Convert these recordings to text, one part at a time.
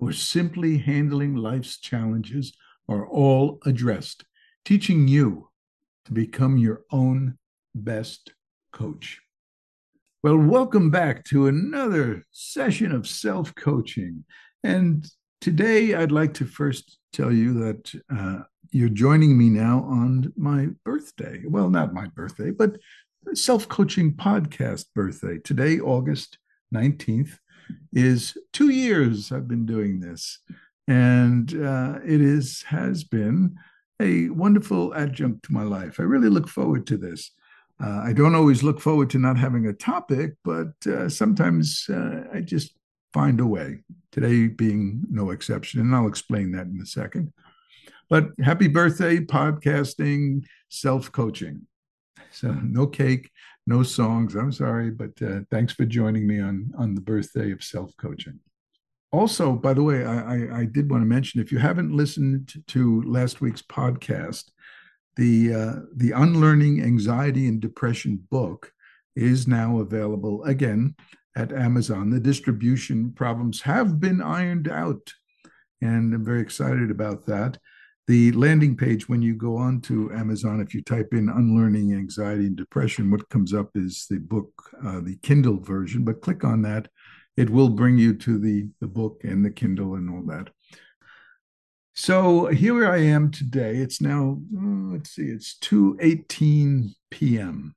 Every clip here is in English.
or simply handling life's challenges are all addressed, teaching you to become your own best coach. Well, welcome back to another session of self coaching. And today I'd like to first tell you that uh, you're joining me now on my birthday. Well, not my birthday, but self coaching podcast birthday. Today, August 19th, is two years I've been doing this, and uh, it is has been a wonderful adjunct to my life. I really look forward to this. Uh, I don't always look forward to not having a topic, but uh, sometimes uh, I just find a way. Today being no exception, and I'll explain that in a second. But happy birthday, podcasting, self coaching. So, no cake, no songs. I'm sorry, but uh, thanks for joining me on on the birthday of self coaching. Also, by the way, I, I, did want to mention if you haven't listened to last week's podcast, the uh, the Unlearning Anxiety and Depression book is now available again at Amazon. The distribution problems have been ironed out, and I'm very excited about that the landing page when you go on to amazon if you type in unlearning anxiety and depression what comes up is the book uh, the kindle version but click on that. It will bring you to the the book and the kindle and all that. So here i am today. It's now oh, let's see it's 2.18 p.m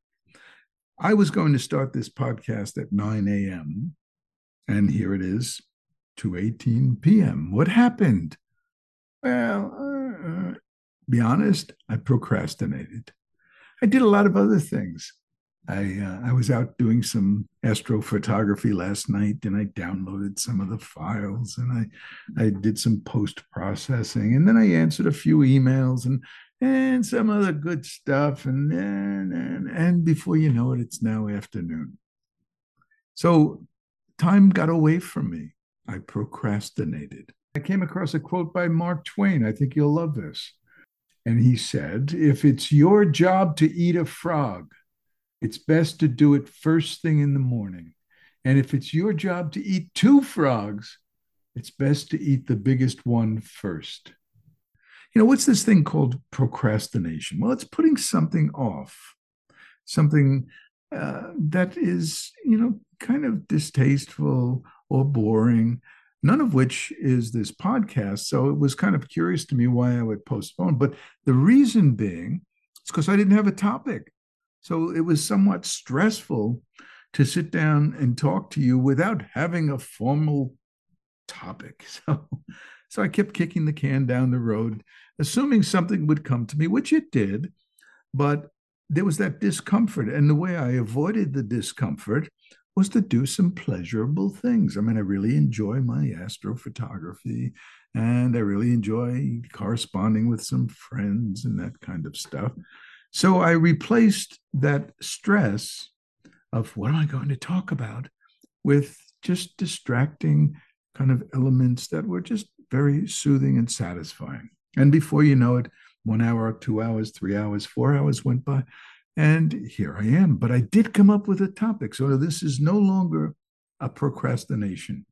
i was going to start this podcast at 9 a.m and here it is 2.18 p.m what happened well, uh, be honest, I procrastinated. I did a lot of other things. I uh, I was out doing some astrophotography last night, and I downloaded some of the files, and I I did some post processing, and then I answered a few emails and and some other good stuff, and and and, and before you know it, it's now afternoon. So time got away from me. I procrastinated. I came across a quote by Mark Twain. I think you'll love this. And he said, If it's your job to eat a frog, it's best to do it first thing in the morning. And if it's your job to eat two frogs, it's best to eat the biggest one first. You know, what's this thing called procrastination? Well, it's putting something off, something uh, that is, you know, kind of distasteful or boring none of which is this podcast. So it was kind of curious to me why I would postpone. But the reason being, it's because I didn't have a topic. So it was somewhat stressful to sit down and talk to you without having a formal topic. So, so I kept kicking the can down the road, assuming something would come to me, which it did. But there was that discomfort. And the way I avoided the discomfort was to do some pleasurable things. I mean, I really enjoy my astrophotography and I really enjoy corresponding with some friends and that kind of stuff. So I replaced that stress of what am I going to talk about with just distracting kind of elements that were just very soothing and satisfying. And before you know it, one hour, two hours, three hours, four hours went by. And here I am. But I did come up with a topic. So this is no longer a procrastination.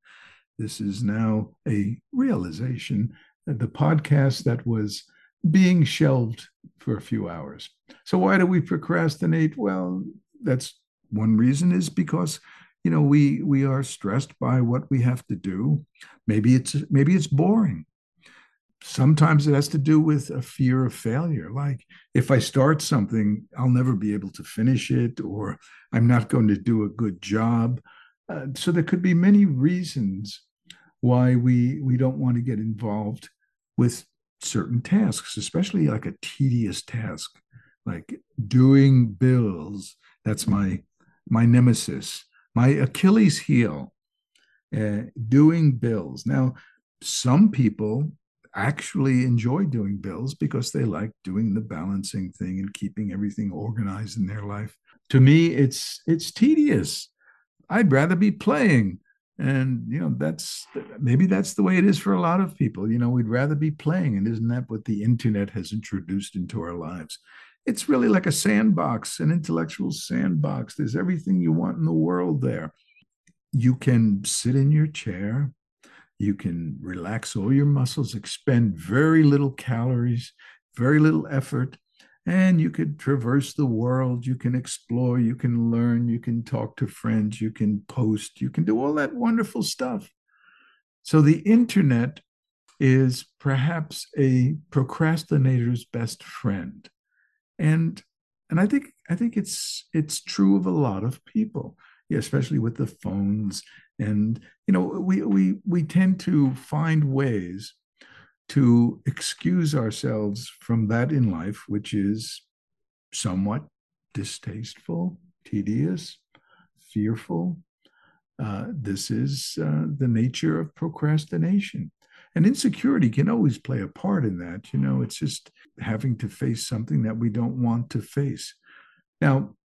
This is now a realization that the podcast that was being shelved for a few hours. So why do we procrastinate? Well, that's one reason is because you know we we are stressed by what we have to do. Maybe it's maybe it's boring sometimes it has to do with a fear of failure. Like if i start something i'll never be able to finish it or i'm not going to do a good job. Uh, so there could be many reasons why we we don't want to get involved with certain tasks especially like a tedious task like doing bills. That's my my nemesis my achilles heel uh, doing bills. Now some people actually enjoy doing bills because they like doing the balancing thing and keeping everything organized in their life. To me, it's it's tedious. I'd rather be playing. And you know, that's maybe that's the way it is for a lot of people. You know, we'd rather be playing. And isn't that what the internet has introduced into our lives? It's really like a sandbox, an intellectual sandbox. There's everything you want in the world there. You can sit in your chair, you can relax all your muscles, expend very little calories, very little effort, and you could traverse the world. You can explore, you can learn, you can talk to friends, you can post, you can do all that wonderful stuff. So the internet is perhaps a procrastinator's best friend. And and I think I think it's it's true of a lot of people, yeah, especially with the phones. And you know we we we tend to find ways to excuse ourselves from that in life which is somewhat distasteful tedious fearful. Uh, this is uh, the nature of procrastination. And insecurity can always play a part in that you know it's just having to face something that we don't want to face. Now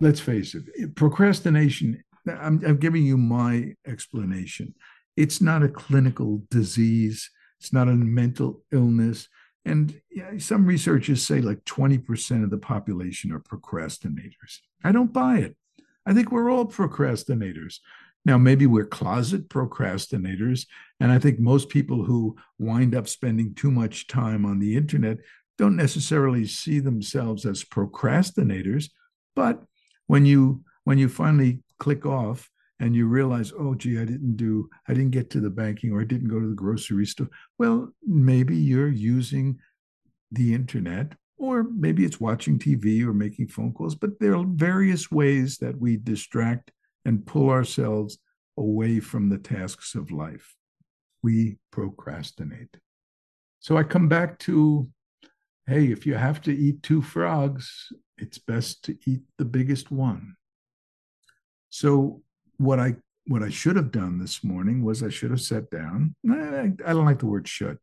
let's face it procrastination I'm, I'm giving you my explanation. It's not a clinical disease. It's not a mental illness. And some researchers say like 20% of the population are procrastinators. I don't buy it. I think we're all procrastinators. Now, maybe we're closet procrastinators. And I think most people who wind up spending too much time on the internet don't necessarily see themselves as procrastinators. But when you when you finally click off and you realize, oh, gee, I didn't do, I didn't get to the banking or I didn't go to the grocery store. Well, maybe you're using the internet or maybe it's watching TV or making phone calls, but there are various ways that we distract and pull ourselves away from the tasks of life. We procrastinate. So I come back to hey, if you have to eat two frogs, it's best to eat the biggest one. So what I what I should have done this morning was I should have sat down. I, don't like the word should,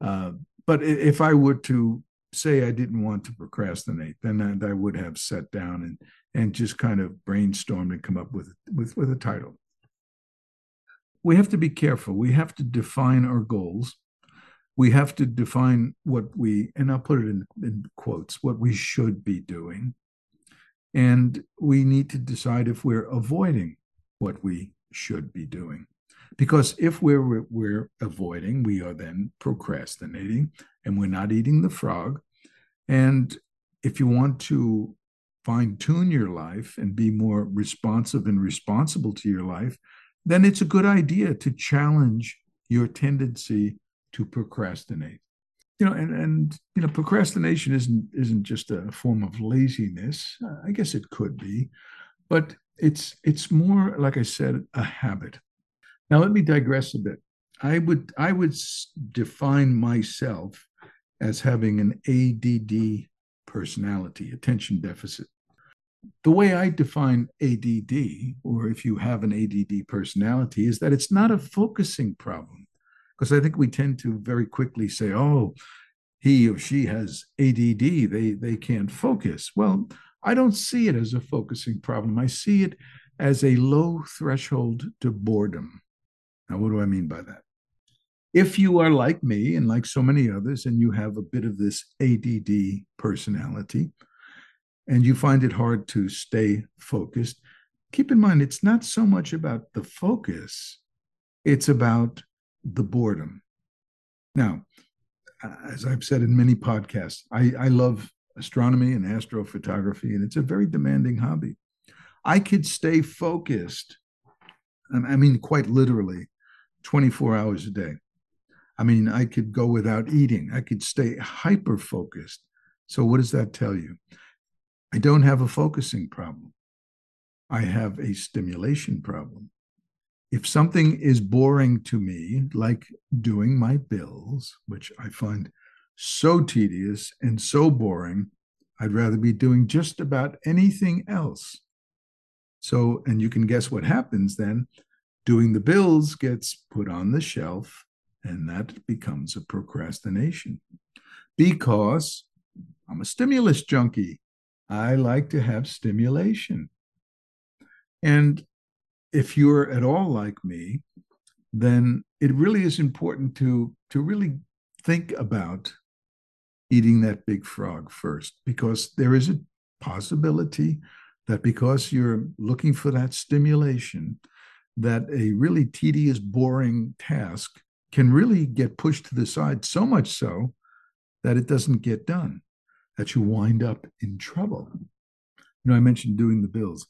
uh, but if I were to say I didn't want to procrastinate, then I, I would have sat down and and just kind of brainstormed and come up with with with a title. We have to be careful. We have to define our goals. We have to define what we, and I'll put it in, in quotes, what we should be doing. And we need to decide if we're avoiding what we should be doing. Because if we're, we're avoiding, we are then procrastinating and we're not eating the frog. And if you want to fine tune your life and be more responsive and responsible to your life, then it's a good idea to challenge your tendency to procrastinate you know, and and you know, procrastination isn't isn't just a form of laziness. I guess it could be, but it's it's more like I said, a habit. Now let me digress a bit. I would I would define myself as having an ADD personality, attention deficit. The way I define ADD, or if you have an ADD personality, is that it's not a focusing problem because I think we tend to very quickly say, "Oh, he or she has ADD; they they can't focus." Well, I don't see it as a focusing problem. I see it as a low threshold to boredom. Now, what do I mean by that? If you are like me and like so many others, and you have a bit of this ADD personality, and you find it hard to stay focused, keep in mind it's not so much about the focus, it's about the boredom. Now, as I've said in many podcasts, I, I love astronomy and astrophotography, and it's a very demanding hobby. I could stay focused, I mean, quite literally, 24 hours a day. I mean, I could go without eating, I could stay hyper focused. So, what does that tell you? I don't have a focusing problem, I have a stimulation problem if something is boring to me, like doing my bills, which I find so tedious and so boring, I'd rather be doing just about anything else. So, and you can guess what happens then. Doing the bills gets put on the shelf And that becomes a procrastination because I'm a stimulus junkie. I like to have stimulation. And if you're at all like me, then it really is important to, to really think about eating that big frog first, because there is a possibility that because you're looking for that stimulation, that a really tedious, boring task can really get pushed to the side so much so that it doesn't get done, that you wind up in trouble. You know, I mentioned doing the bills.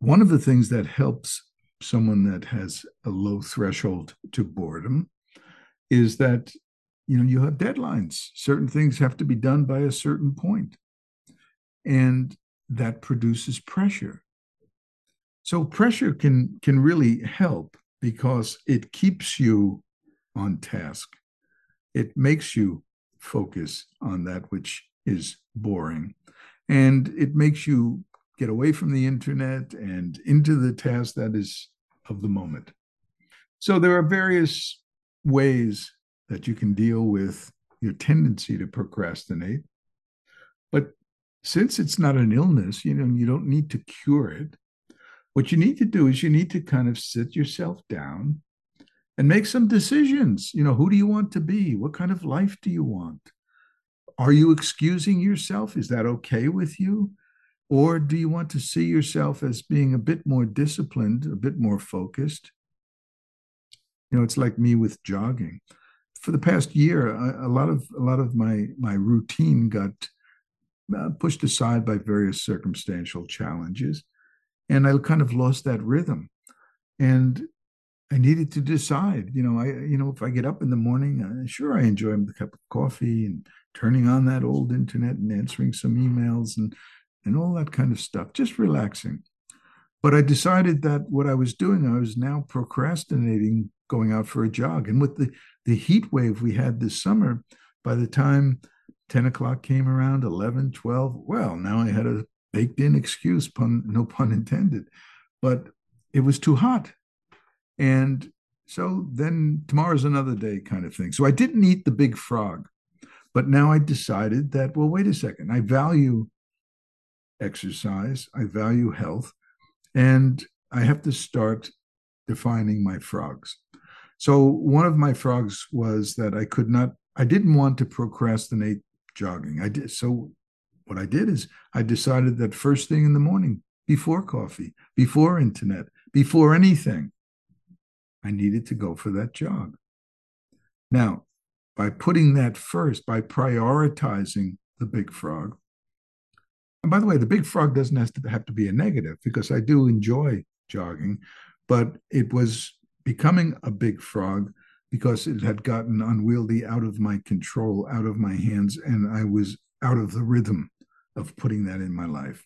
One of the things that helps someone that has a low threshold to boredom is that you know you have deadlines. Certain things have to be done by a certain point and that produces pressure. So pressure can can really help because it keeps you on task. It makes you focus on that which is boring and it makes you get away from the internet and into the task that is of the moment. So there are various ways that you can deal with your tendency to procrastinate. But since it's not an illness, you know, you don't need to cure it. What you need to do is you need to kind of sit yourself down and make some decisions. You know, who do you want to be? What kind of life do you want? Are you excusing yourself? Is that okay with you? Or do you want to see yourself as being a bit more disciplined, a bit more focused? You know, it's like me with jogging. For the past year, a, lot of a lot of my my routine got uh, pushed aside by various circumstantial challenges, and I kind of lost that rhythm. And I needed to decide. You know, I you know if I get up in the morning, uh, sure I enjoy a cup of coffee and turning on that old internet and answering some emails and and all that kind of stuff, just relaxing. But I decided that what I was doing, I was now procrastinating going out for a jog. And with the, the heat wave we had this summer, by the time 10 o'clock came around, 11, 12, well, now I had a baked in excuse, pun, no pun intended. But it was too hot. And so then tomorrow's another day kind of thing. So I didn't eat the big frog. But now I decided that, well, wait a second, I value exercise, I value health, and I have to start defining my frogs. So one of my frogs was that I could not, I didn't want to procrastinate jogging. I did so what I did is I decided that first thing in the morning, before coffee, before internet, before anything, I needed to go for that jog. Now, by putting that first, by prioritizing the big frog, and by the way, the big frog doesn't have to have to be a negative because I do enjoy jogging, but it was becoming a big frog because it had gotten unwieldy out of my control, out of my hands, and I was out of the rhythm of putting that in my life.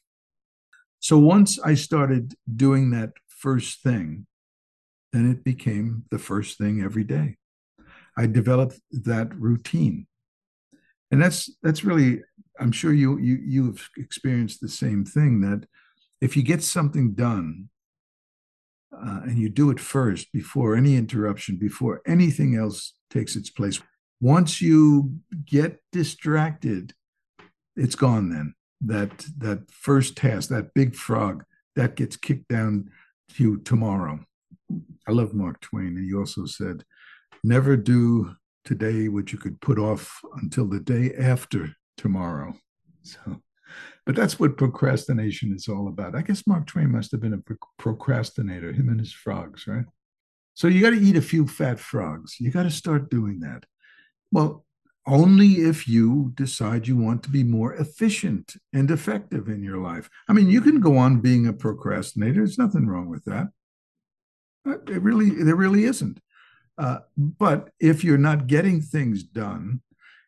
So once I started doing that first thing, then it became the first thing every day. I developed that routine. And that's that's really I'm sure you you you've experienced the same thing that if you get something done uh, and you do it first before any interruption, before anything else takes its place, once you get distracted, it's gone. Then that that first task, that big frog, that gets kicked down to you tomorrow. I love Mark Twain, and he also said, "Never do today what you could put off until the day after tomorrow. So, but that's what procrastination is all about. I guess Mark Twain must have been a procrastinator, him and his frogs, right? So you got to eat a few fat frogs. You got to start doing that. Well, only if you decide you want to be more efficient and effective in your life. I mean, you can go on being a procrastinator. There's nothing wrong with that. It really, there really isn't. Uh, but if you're not getting things done,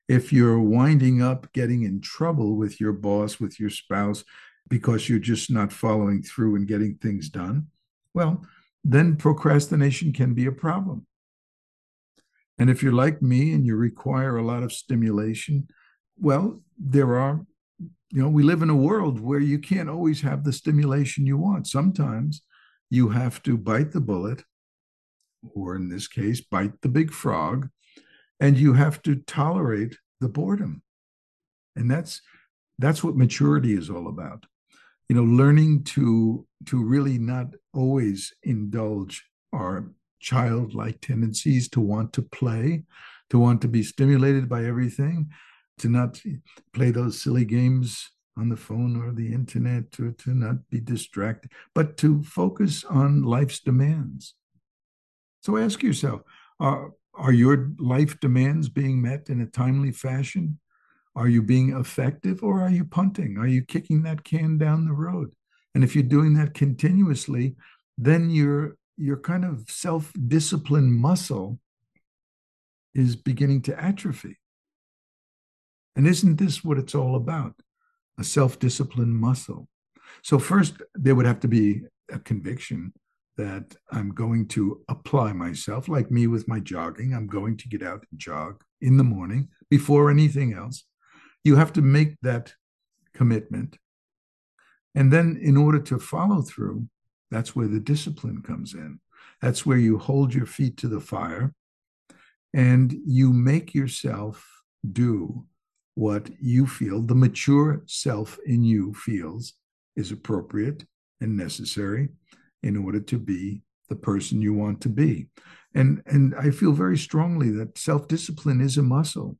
if you're winding up getting in trouble with your boss, with your spouse, because you're just not following through and getting things done, well, then procrastination can be a problem. And if you're like me and you require a lot of stimulation, well, there are, you know, we live in a world where you can't always have the stimulation you want. Sometimes you have to bite the bullet, or in this case, bite the big frog and you have to tolerate the boredom. And that's that's what maturity is all about. You know, learning to to really not always indulge our childlike tendencies to want to play, to want to be stimulated by everything, to not play those silly games on the phone or the internet, to, to not be distracted, but to focus on life's demands. So ask yourself are, are your life demands being met in a timely fashion? Are you being effective or are you punting? Are you kicking that can down the road? And if you're doing that continuously, then your your kind of self-discipline muscle is beginning to atrophy. And isn't this what it's all about? A self-discipline muscle. So first there would have to be a conviction that I'm going to apply myself, like me with my jogging. I'm going to get out and jog in the morning before anything else. You have to make that commitment. And then, in order to follow through, that's where the discipline comes in. That's where you hold your feet to the fire and you make yourself do what you feel, the mature self in you feels is appropriate and necessary in order to be the person you want to be. And, and I feel very strongly that self discipline is a muscle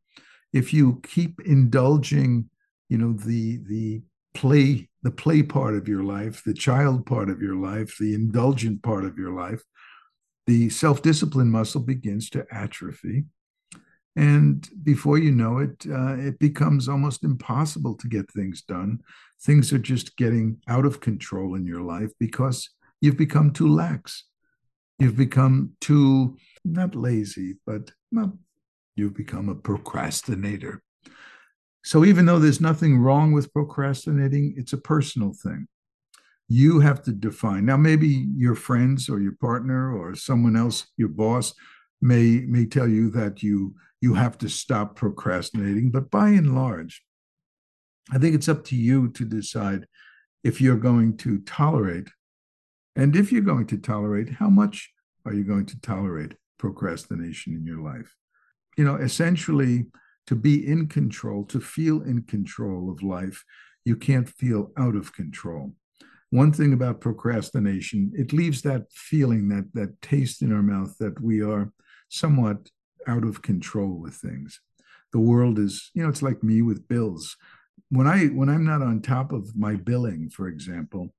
if you keep indulging, you know, the the play the play part of your life, the child part of your life, the indulgent part of your life, the self-discipline muscle begins to atrophy. And before you know it, uh, it becomes almost impossible to get things done. Things are just getting out of control in your life because you've become too lax. You've become too, not lazy, but well, you've become a procrastinator. So even though there's nothing wrong with procrastinating, it's a personal thing. You have to define. Now, maybe your friends or your partner or someone else, your boss, may may tell you that you you have to stop procrastinating. But by and large, I think it's up to you to decide if you're going to tolerate, and if you're going to tolerate, how much are you going to tolerate procrastination in your life? you know, essentially to be in control, to feel in control of life, you can't feel out of control. One thing about procrastination, it leaves that feeling, that that taste in our mouth that we are somewhat out of control with things. The world is, you know, it's like me with bills. When I when I'm not on top of my billing, for example,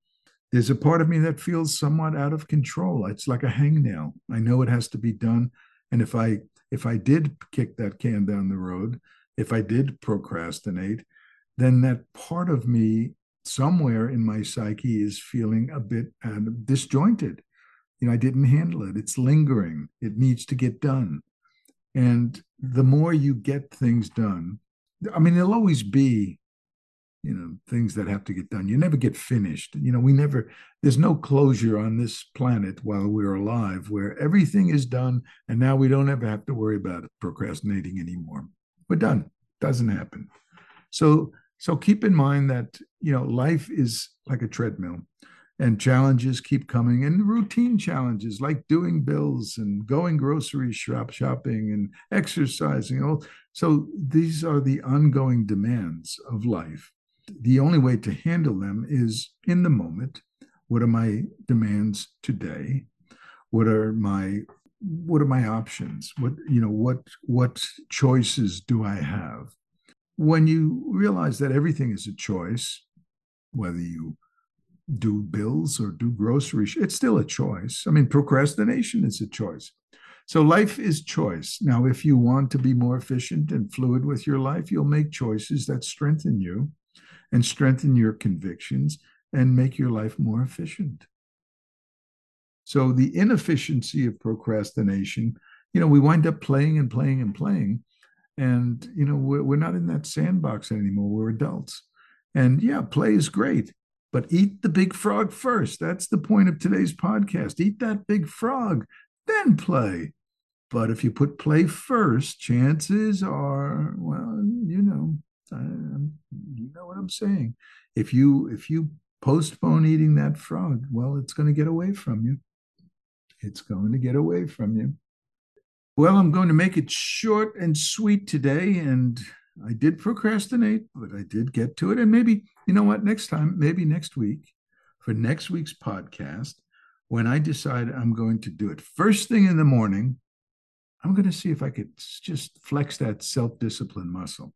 there's a part of me that feels somewhat out of control. It's like a hangnail. I know it has to be done. And if I if I did kick that can down the road, if I did procrastinate, then that part of me somewhere in my psyche is feeling a bit uh, disjointed. You know, I didn't handle it. It's lingering. It needs to get done. And the more you get things done, I mean, there'll always be you know things that have to get done. You never get finished. You know we never there's no closure on this planet while we're alive where everything is done and now we don't ever have to worry about procrastinating anymore. We're done. Doesn't happen. So so keep in mind that you know life is like a treadmill and challenges keep coming and routine challenges like doing bills and going grocery shop shopping and exercising. Oh so these are the ongoing demands of life the only way to handle them is in the moment. What are my demands today? What are my what are my options? What you know, what what choices do I have? When you realize that everything is a choice, whether you do bills or do groceries, it's still a choice. I mean, procrastination is a choice. So life is choice. Now, if you want to be more efficient and fluid with your life, you'll make choices that strengthen you and strengthen your convictions and make your life more efficient. So the inefficiency of procrastination, you know, we wind up playing and playing and playing. And, you know, we're, we're not in that sandbox anymore. We're adults. And yeah, play is great, but eat the big frog first. That's the point of today's podcast. Eat that big frog, then play. But if you put play first, chances are, well, you know, I, you know what I'm saying. If you if you postpone eating that frog, well, it's going to get away from you. It's going to get away from you. Well, I'm going to make it short and sweet today. And I did procrastinate, but I did get to it. And maybe, you know what, next time, maybe next week, for next week's podcast, when I decide I'm going to do it first thing in the morning, I'm going to see if I could just flex that self discipline muscle.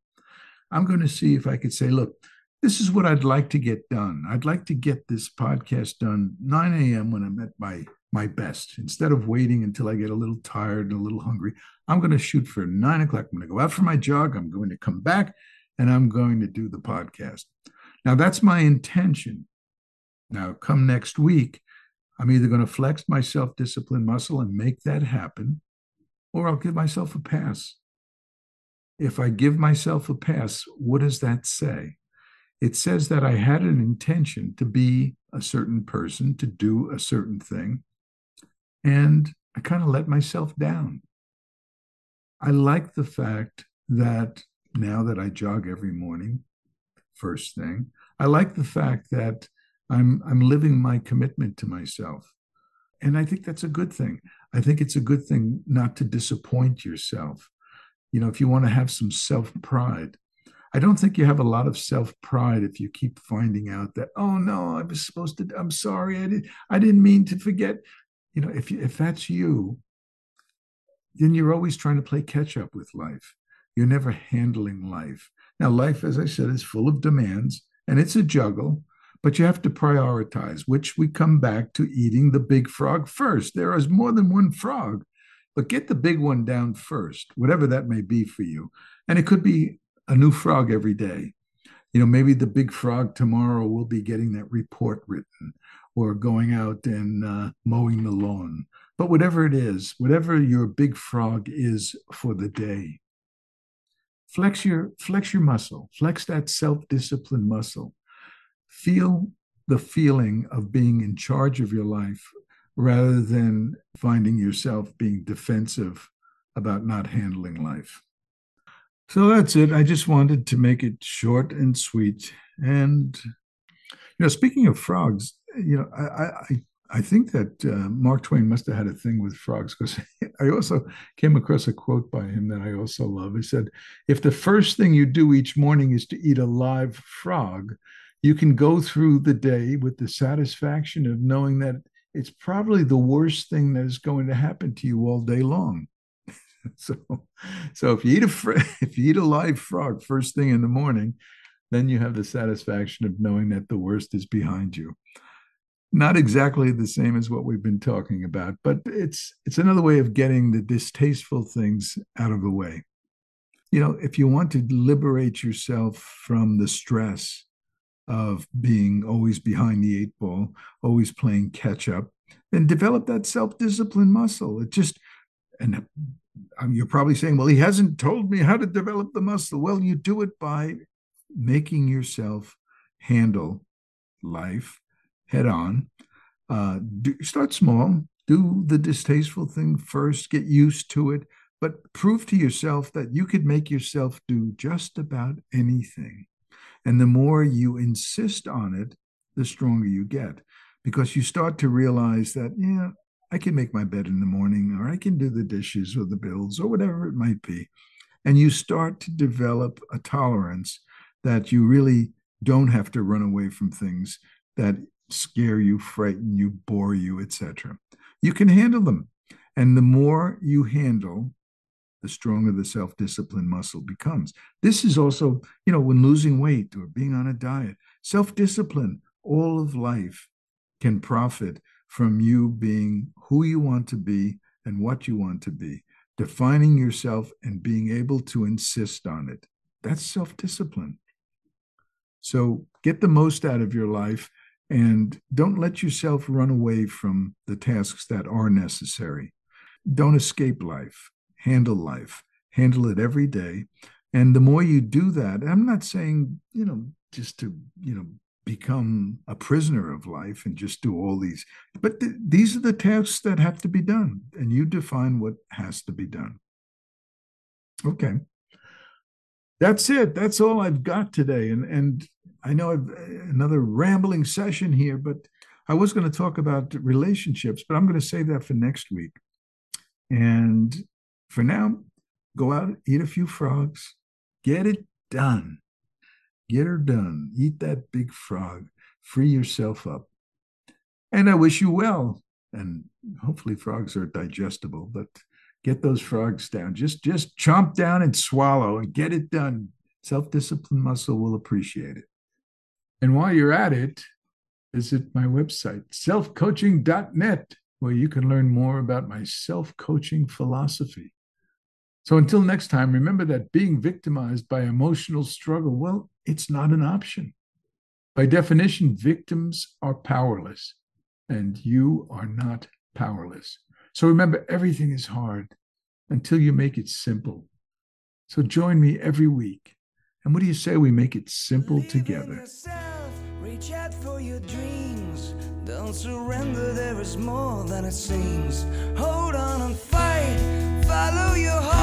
I'm going to see if I could say, look, this is what I'd like to get done. I'd like to get this podcast done 9 a.m. when I'm at my my best. Instead of waiting until I get a little tired and a little hungry, I'm going to shoot for nine o'clock. I'm going to go out for my jog. I'm going to come back and I'm going to do the podcast. Now, that's my intention. Now, come next week, I'm either going to flex my self discipline muscle and make that happen, or I'll give myself a pass. If I give myself a pass, what does that say? It says that I had an intention to be a certain person, to do a certain thing, and I kind of let myself down. I like the fact that now that I jog every morning, first thing, I like the fact that I'm I'm living my commitment to myself. And I think that's a good thing. I think it's a good thing not to disappoint yourself. You know, if you want to have some self-pride, I don't think you have a lot of self-pride if you keep finding out that, oh no, I was supposed to, I'm sorry, I didn't I didn't mean to forget you know, if if that's you, then you're always trying to play catch up with life. You're never handling life. Now, life, as I said, is full of demands and it's a juggle, but you have to prioritize, which we come back to eating the big frog first. There is more than one frog, but get the big one down first, whatever that may be for you. And it could be a new frog every day. You know, maybe the big frog tomorrow will be getting that report written or going out and uh, mowing the lawn. But whatever it is, whatever your big frog is for the day, flex your flex your muscle, flex that self-discipline muscle. Feel the feeling of being in charge of your life rather than finding yourself being defensive about not handling life. So that's it. I just wanted to make it short and sweet. And you know, speaking of frogs, you know, I I, I think that uh, Mark Twain must have had a thing with frogs because I also came across a quote by him that I also love. He said, "If the first thing you do each morning is to eat a live frog, you can go through the day with the satisfaction of knowing that it's probably the worst thing that is going to happen to you all day long." so, so if you eat a if you eat a live frog first thing in the morning, then you have the satisfaction of knowing that the worst is behind you not exactly the same as what we've been talking about, but it's it's another way of getting the distasteful things out of the way. You know, if you want to liberate yourself from the stress of being always behind the eight ball, always playing catch up, then develop that self-discipline muscle. It just and um, you're probably saying, well, he hasn't told me how to develop the muscle. Well, you do it by making yourself handle life head on. Uh, do, start small, do the distasteful thing first, get used to it, but prove to yourself that you could make yourself do just about anything. And the more you insist on it, the stronger you get because you start to realize that, yeah, I can make my bed in the morning, or I can do the dishes or the bills or whatever it might be. And you start to develop a tolerance that you really don't have to run away from things that scare you, frighten you, bore you, etc. You can handle them. And the more you handle, the stronger the self discipline muscle becomes. This is also, you know, when losing weight or being on a diet, self discipline, all of life can profit from you being who you want to be and what you want to be, defining yourself and being able to insist on it. That's self discipline. So get the most out of your life and don't let yourself run away from the tasks that are necessary. Don't escape life, handle life, handle it every day. And the more you do that, I'm not saying, you know, just to, you know, become a prisoner of life and just do all these, but th- these are the tasks that have to be done. And you define what has to be done. Okay. That's it. That's all I've got today. And, and I know I've, another rambling session here, but I was going to talk about relationships, but I'm going to save that for next week. And For now, go out, eat a few frogs, get it done. Get her done. Eat that big frog. Free yourself up. And I wish you well. And hopefully frogs are digestible, but get those frogs down. Just just chomp down and swallow and get it done. Self-discipline muscle will appreciate it. And while you're at it, visit my website, selfcoaching.net, where you can learn more about my self-coaching philosophy. So until next time, remember that being victimized by emotional struggle, well, it's not an option. By definition, victims are powerless, and you are not powerless. So remember, everything is hard until you make it simple. So join me every week. And what do you say we make it simple together? Yourself, reach out for your dreams. Don't surrender, there is more than it seems. Hold on and fight, follow your heart.